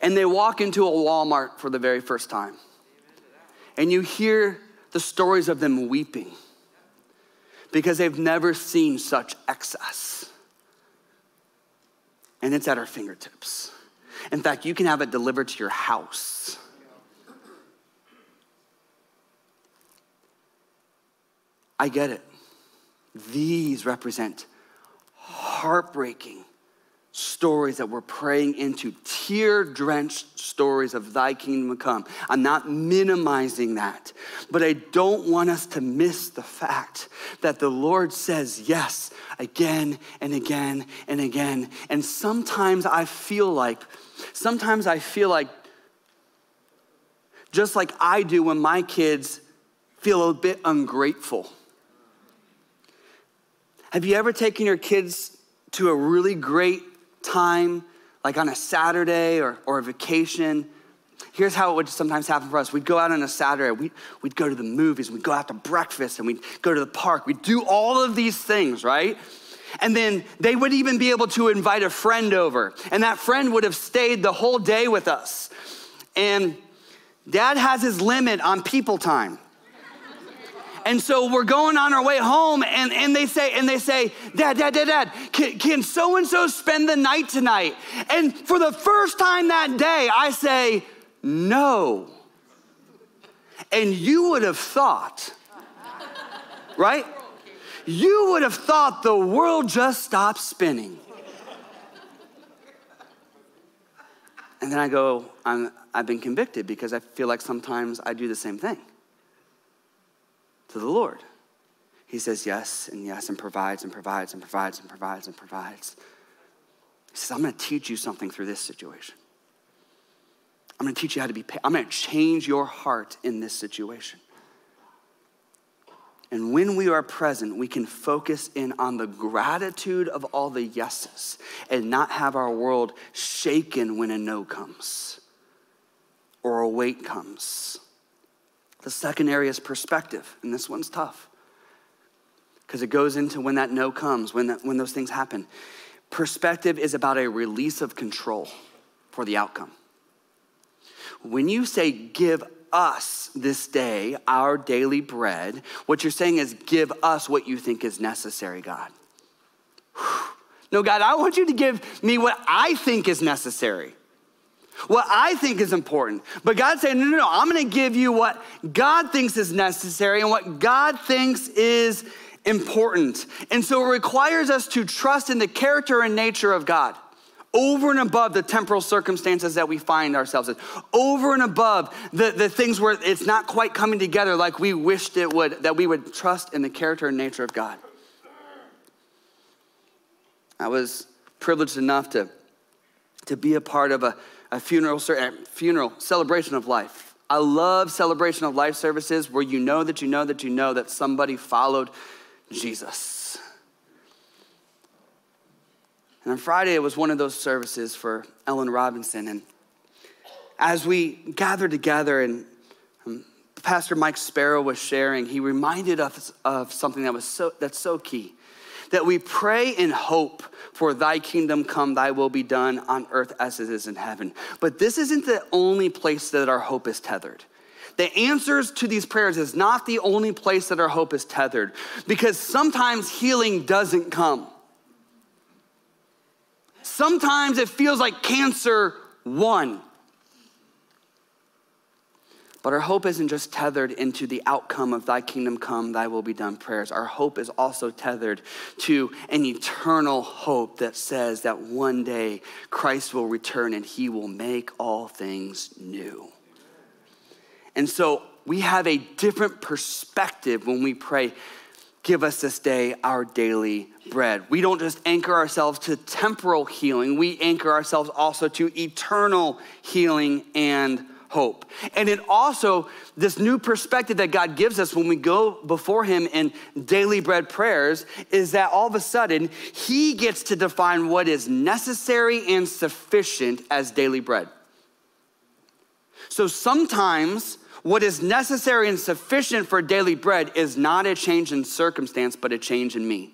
S2: And they walk into a Walmart for the very first time. And you hear the stories of them weeping because they've never seen such excess. And it's at our fingertips. In fact, you can have it delivered to your house. I get it. These represent heartbreaking stories that we're praying into, tear drenched stories of thy kingdom come. I'm not minimizing that, but I don't want us to miss the fact that the Lord says yes again and again and again. And sometimes I feel like Sometimes I feel like, just like I do when my kids feel a bit ungrateful. Have you ever taken your kids to a really great time, like on a Saturday or, or a vacation? here's how it would sometimes happen for us. We'd go out on a Saturday, we'd, we'd go to the movies, we'd go out to breakfast, and we'd go to the park. We'd do all of these things, right? And then they would even be able to invite a friend over. And that friend would have stayed the whole day with us. And dad has his limit on people time. And so we're going on our way home, and, and they say, and they say, Dad, Dad, Dad, Dad, can so and so spend the night tonight? And for the first time that day, I say, No. And you would have thought, right? You would have thought the world just stopped spinning. And then I go, i I've been convicted because I feel like sometimes I do the same thing to the Lord. He says yes and yes and provides and provides and provides and provides and provides. He says, I'm going to teach you something through this situation. I'm going to teach you how to be, I'm going to change your heart in this situation. And when we are present, we can focus in on the gratitude of all the yeses and not have our world shaken when a no comes or a wait comes. The second area is perspective, and this one's tough because it goes into when that no comes, when, that, when those things happen. Perspective is about a release of control for the outcome. When you say, give us this day our daily bread, what you're saying is, give us what you think is necessary, God. No, God, I want you to give me what I think is necessary what I think is important. But God's saying, no, no, no, I'm gonna give you what God thinks is necessary and what God thinks is important. And so it requires us to trust in the character and nature of God over and above the temporal circumstances that we find ourselves in, over and above the, the things where it's not quite coming together like we wished it would, that we would trust in the character and nature of God. I was privileged enough to, to be a part of a a funeral, funeral celebration of life. I love celebration of life services where you know that you know that you know that somebody followed Jesus. And on Friday, it was one of those services for Ellen Robinson. And as we gathered together and um, Pastor Mike Sparrow was sharing, he reminded us of something that was so, that's so key that we pray in hope for thy kingdom come, thy will be done on earth as it is in heaven. But this isn't the only place that our hope is tethered. The answers to these prayers is not the only place that our hope is tethered because sometimes healing doesn't come. Sometimes it feels like cancer won. But our hope isn't just tethered into the outcome of thy kingdom come, thy will be done prayers. Our hope is also tethered to an eternal hope that says that one day Christ will return and he will make all things new. And so we have a different perspective when we pray, Give us this day our daily bread. We don't just anchor ourselves to temporal healing, we anchor ourselves also to eternal healing and hope. And it also, this new perspective that God gives us when we go before Him in daily bread prayers is that all of a sudden He gets to define what is necessary and sufficient as daily bread. So sometimes what is necessary and sufficient for daily bread is not a change in circumstance, but a change in me.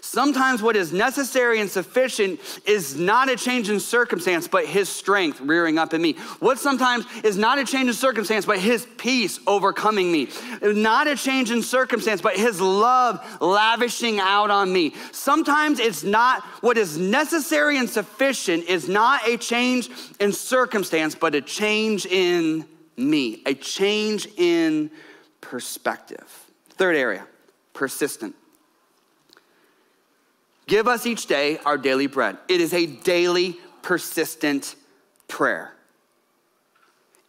S2: Sometimes what is necessary and sufficient is not a change in circumstance, but his strength rearing up in me. What sometimes is not a change in circumstance, but his peace overcoming me. Not a change in circumstance, but his love lavishing out on me. Sometimes it's not what is necessary and sufficient is not a change in circumstance, but a change in me, a change in perspective. Third area, persistent. Give us each day our daily bread. It is a daily, persistent prayer.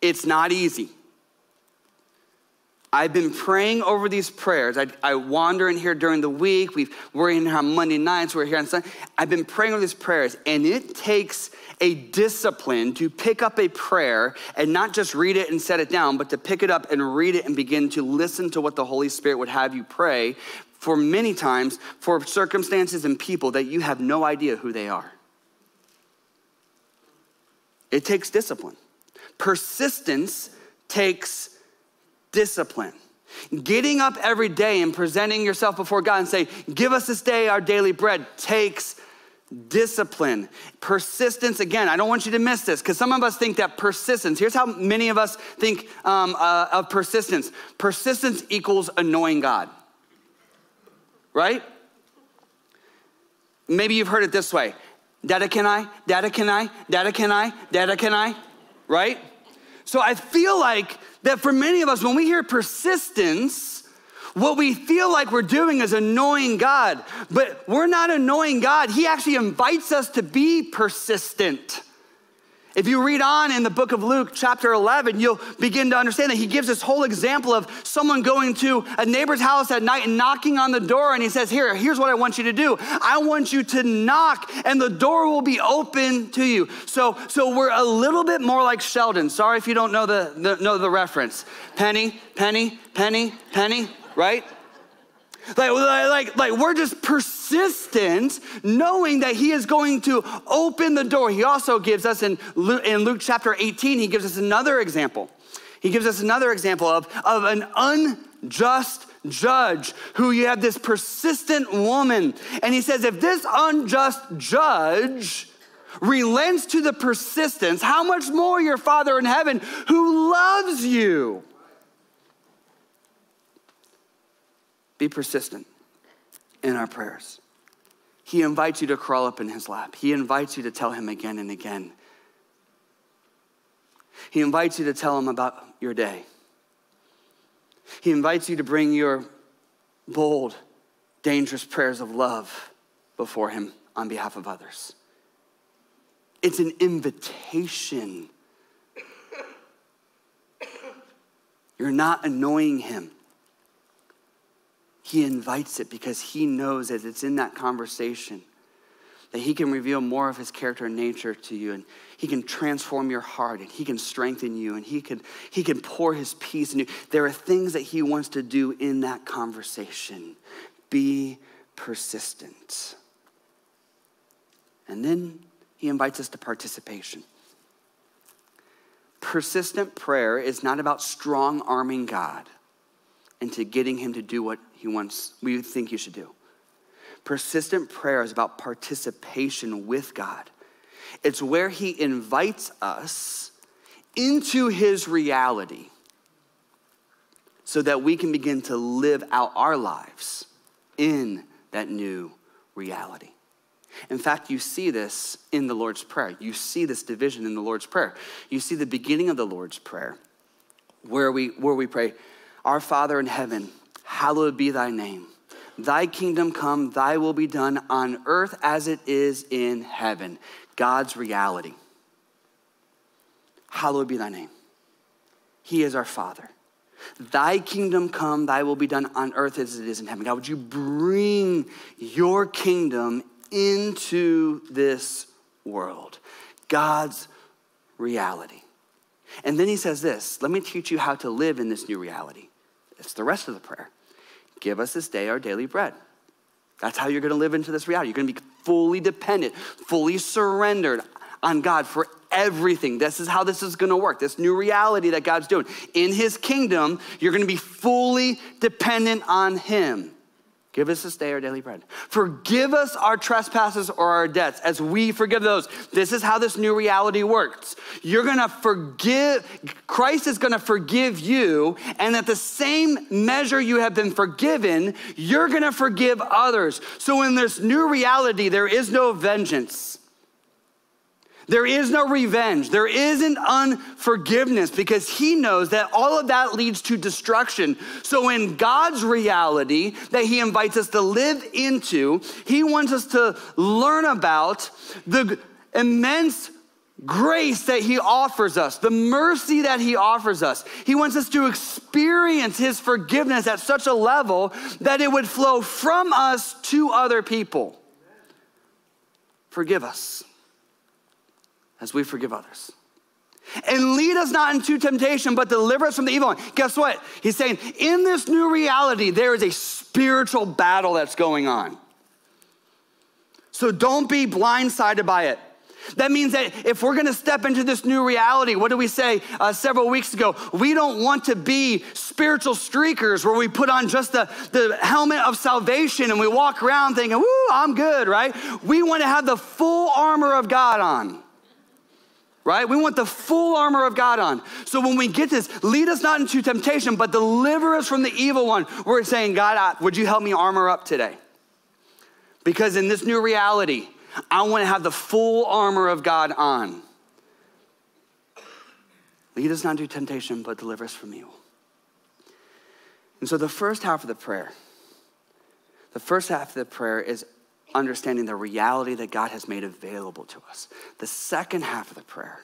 S2: It's not easy. I've been praying over these prayers. I, I wander in here during the week. we are in here on Monday nights. We're here on Sunday. I've been praying over these prayers, and it takes a discipline to pick up a prayer and not just read it and set it down, but to pick it up and read it and begin to listen to what the Holy Spirit would have you pray for many times for circumstances and people that you have no idea who they are. It takes discipline. Persistence takes discipline. Getting up every day and presenting yourself before God and say, Give us this day our daily bread takes discipline, persistence. Again, I don't want you to miss this because some of us think that persistence, here's how many of us think um, uh, of persistence persistence equals annoying God, right? Maybe you've heard it this way Dada, can I? Dada, can I? Dada, can I? Dada, can I? Right? So I feel like that for many of us, when we hear persistence, what we feel like we're doing is annoying God, but we're not annoying God. He actually invites us to be persistent. If you read on in the book of Luke, chapter 11, you'll begin to understand that he gives this whole example of someone going to a neighbor's house at night and knocking on the door. And he says, Here, here's what I want you to do. I want you to knock, and the door will be open to you. So, so we're a little bit more like Sheldon. Sorry if you don't know the, the know the reference. Penny, penny, penny, penny, right? Like, like, like we're just persistent knowing that he is going to open the door. He also gives us in Luke, in Luke chapter 18, he gives us another example. He gives us another example of, of an unjust judge who you have this persistent woman. And he says, if this unjust judge relents to the persistence, how much more your Father in heaven who loves you? Be persistent in our prayers. He invites you to crawl up in his lap. He invites you to tell him again and again. He invites you to tell him about your day. He invites you to bring your bold, dangerous prayers of love before him on behalf of others. It's an invitation. You're not annoying him. He invites it because he knows that it's in that conversation that he can reveal more of his character and nature to you and he can transform your heart and he can strengthen you and he can he can pour his peace in you. There are things that he wants to do in that conversation. Be persistent. And then he invites us to participation. Persistent prayer is not about strong arming god into getting him to do what he wants, we think you should do. Persistent prayer is about participation with God. It's where he invites us into his reality so that we can begin to live out our lives in that new reality. In fact, you see this in the Lord's Prayer. You see this division in the Lord's Prayer. You see the beginning of the Lord's Prayer where we, where we pray, Our Father in heaven, hallowed be thy name. Thy kingdom come, thy will be done on earth as it is in heaven. God's reality. Hallowed be thy name. He is our Father. Thy kingdom come, thy will be done on earth as it is in heaven. God, would you bring your kingdom into this world? God's reality. And then he says this let me teach you how to live in this new reality. It's the rest of the prayer. Give us this day our daily bread. That's how you're to live into this reality. You're to be fully dependent, fully surrendered on God for everything. This is how this is going to work. This new reality that God's doing. In his kingdom, you're going to be fully dependent on him. Give us this day our daily bread. Forgive us our trespasses or our debts as we forgive those. This is how this new reality works. You're gonna forgive, Christ is gonna forgive you, and at the same measure you have been forgiven, you're gonna forgive others. So in this new reality, there is no vengeance. There is no revenge. There isn't unforgiveness because he knows that all of that leads to destruction. So, in God's reality that he invites us to live into, he wants us to learn about the immense grace that he offers us, the mercy that he offers us. He wants us to experience his forgiveness at such a level that it would flow from us to other people. Forgive us as we forgive others. And lead us not into temptation, but deliver us from the evil one. Guess what? He's saying, in this new reality, there is a spiritual battle that's going on. So don't be blindsided by it. That means that if we're gonna step into this new reality, what did we say uh, several weeks ago? We don't want to be spiritual streakers where we put on just the, the helmet of salvation and we walk around thinking, woo, I'm good, right? We wanna have the full armor of God on right? We want the full armor of God on. So when we get this, lead us not into temptation, but deliver us from the evil one. We're saying, God, would you help me armor up today? Because in this new reality, I want to have the full armor of God on. Lead us not into temptation, but deliver us from evil. And so the first half of the prayer, the first half of the prayer is understanding the reality that God has made available to us. The second half of the prayer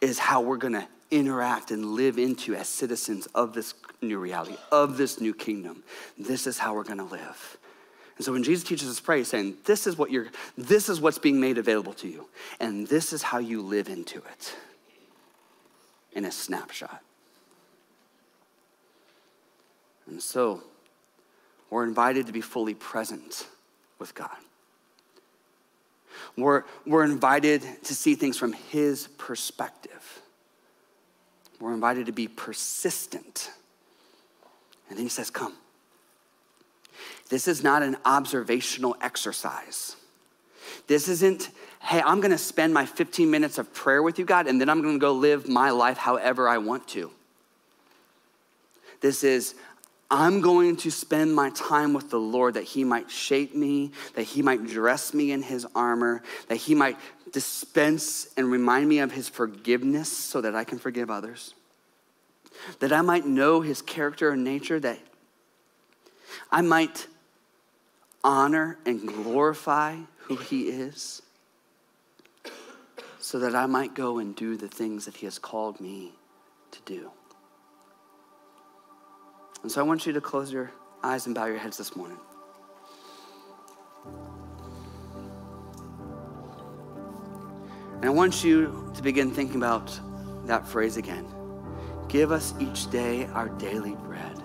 S2: is how we're going to interact and live into as citizens of this new reality, of this new kingdom. This is how we're going to live. And so when Jesus teaches us pray, he's saying, this is what you're, this is what's being made available to you. And this is how you live into it in a snapshot. And so we're invited to be fully present with God. We're, we're invited to see things from His perspective. We're invited to be persistent. And then He says, Come. This is not an observational exercise. This isn't, hey, I'm gonna spend my 15 minutes of prayer with you, God, and then I'm gonna go live my life however I want to. This is, I'm going to spend my time with the Lord that He might shape me, that He might dress me in His armor, that He might dispense and remind me of His forgiveness so that I can forgive others, that I might know His character and nature, that I might honor and glorify who He is, so that I might go and do the things that He has called me to do. And so I want you to close your eyes and bow your heads this morning. And I want you to begin thinking about that phrase again. Give us each day our daily bread.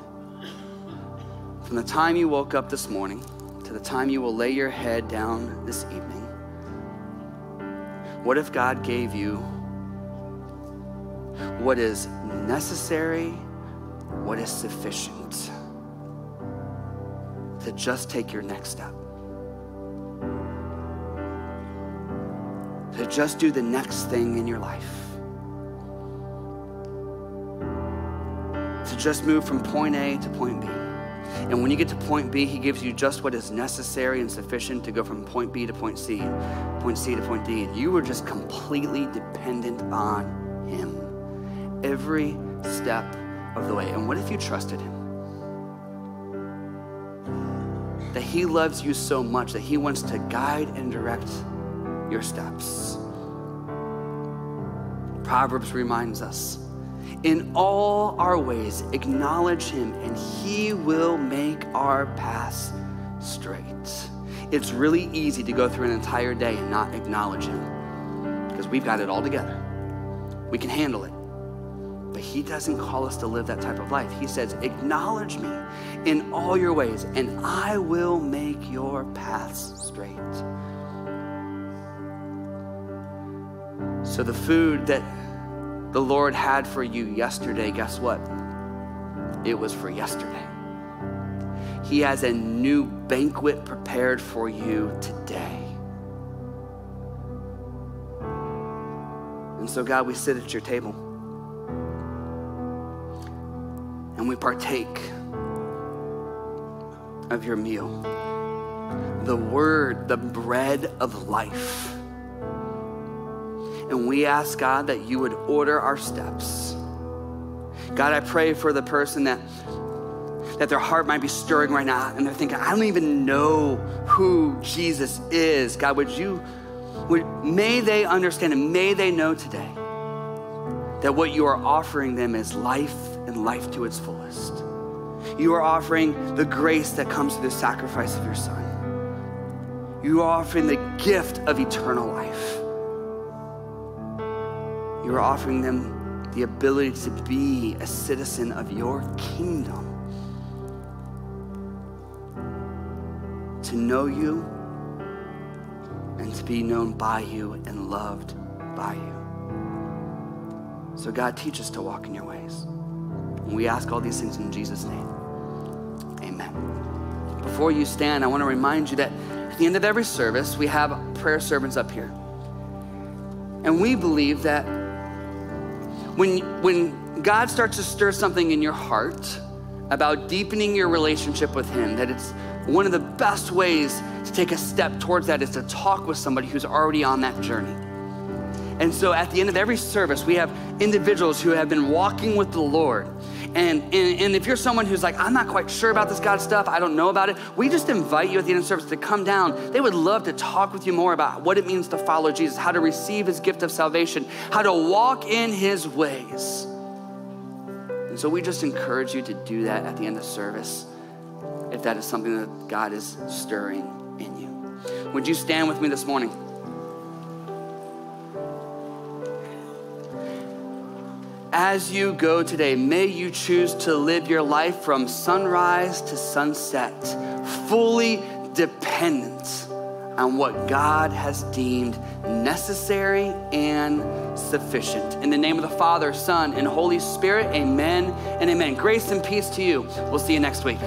S2: From the time you woke up this morning to the time you will lay your head down this evening, what if God gave you what is necessary what is sufficient to just take your next step. To just do the next thing in your life. To just move from point A to point B. And when you get to point B, he gives you just what is necessary and sufficient to go from point B to point C, point C to point D. And you are just completely dependent on him. Every step of the way. And what if you trusted Him? That He loves you so much that He wants to guide and direct your steps. Proverbs reminds us in all our ways, acknowledge Him, and He will make our paths straight. It's really easy to go through an entire day and not acknowledge Him because we've got it all together. We can handle it. But he doesn't call us to live that type of life. He says, Acknowledge me in all your ways, and I will make your paths straight. So, the food that the Lord had for you yesterday, guess what? It was for yesterday. He has a new banquet prepared for you today. And so, God, we sit at your table. And we partake of your meal. The word, the bread of life. And we ask God that you would order our steps. God, I pray for the person that that their heart might be stirring right now and they're thinking, I don't even know who Jesus is. God, would you would may they understand and may they know today that what you are offering them is life and life to its fullest. You are offering the grace that comes through the sacrifice of your Son. You are offering the gift of eternal life. You are offering them the ability to be a citizen of your kingdom, to know you and to be known by you and loved by you. So, God, teach us to walk in your ways. And we ask all these things in Jesus' name. Amen. Before you stand, I want to remind you that at the end of every service, we have prayer servants up here. And we believe that when, when God starts to stir something in your heart about deepening your relationship with Him, that it's one of the best ways to take a step towards that is to talk with somebody who's already on that journey. And so at the end of every service, we have individuals who have been walking with the Lord. And, and, and, if you're someone who's like, I'm not quite sure about this God stuff, I don't know about it, we just invite you at the end of service to come down. They would love to talk with you more about what it means to follow Jesus, how to receive his gift of salvation, how to walk in his ways. And so we just encourage you to do that at the end of service if that is something that God is stirring in you. Would you stand with me this morning? As you go today, may you choose to live your life from sunrise to sunset, fully dependent on what God has deemed necessary and sufficient. In the name of the Father, Son, and Holy Spirit, amen and amen. Grace and peace to you. We'll see you next week.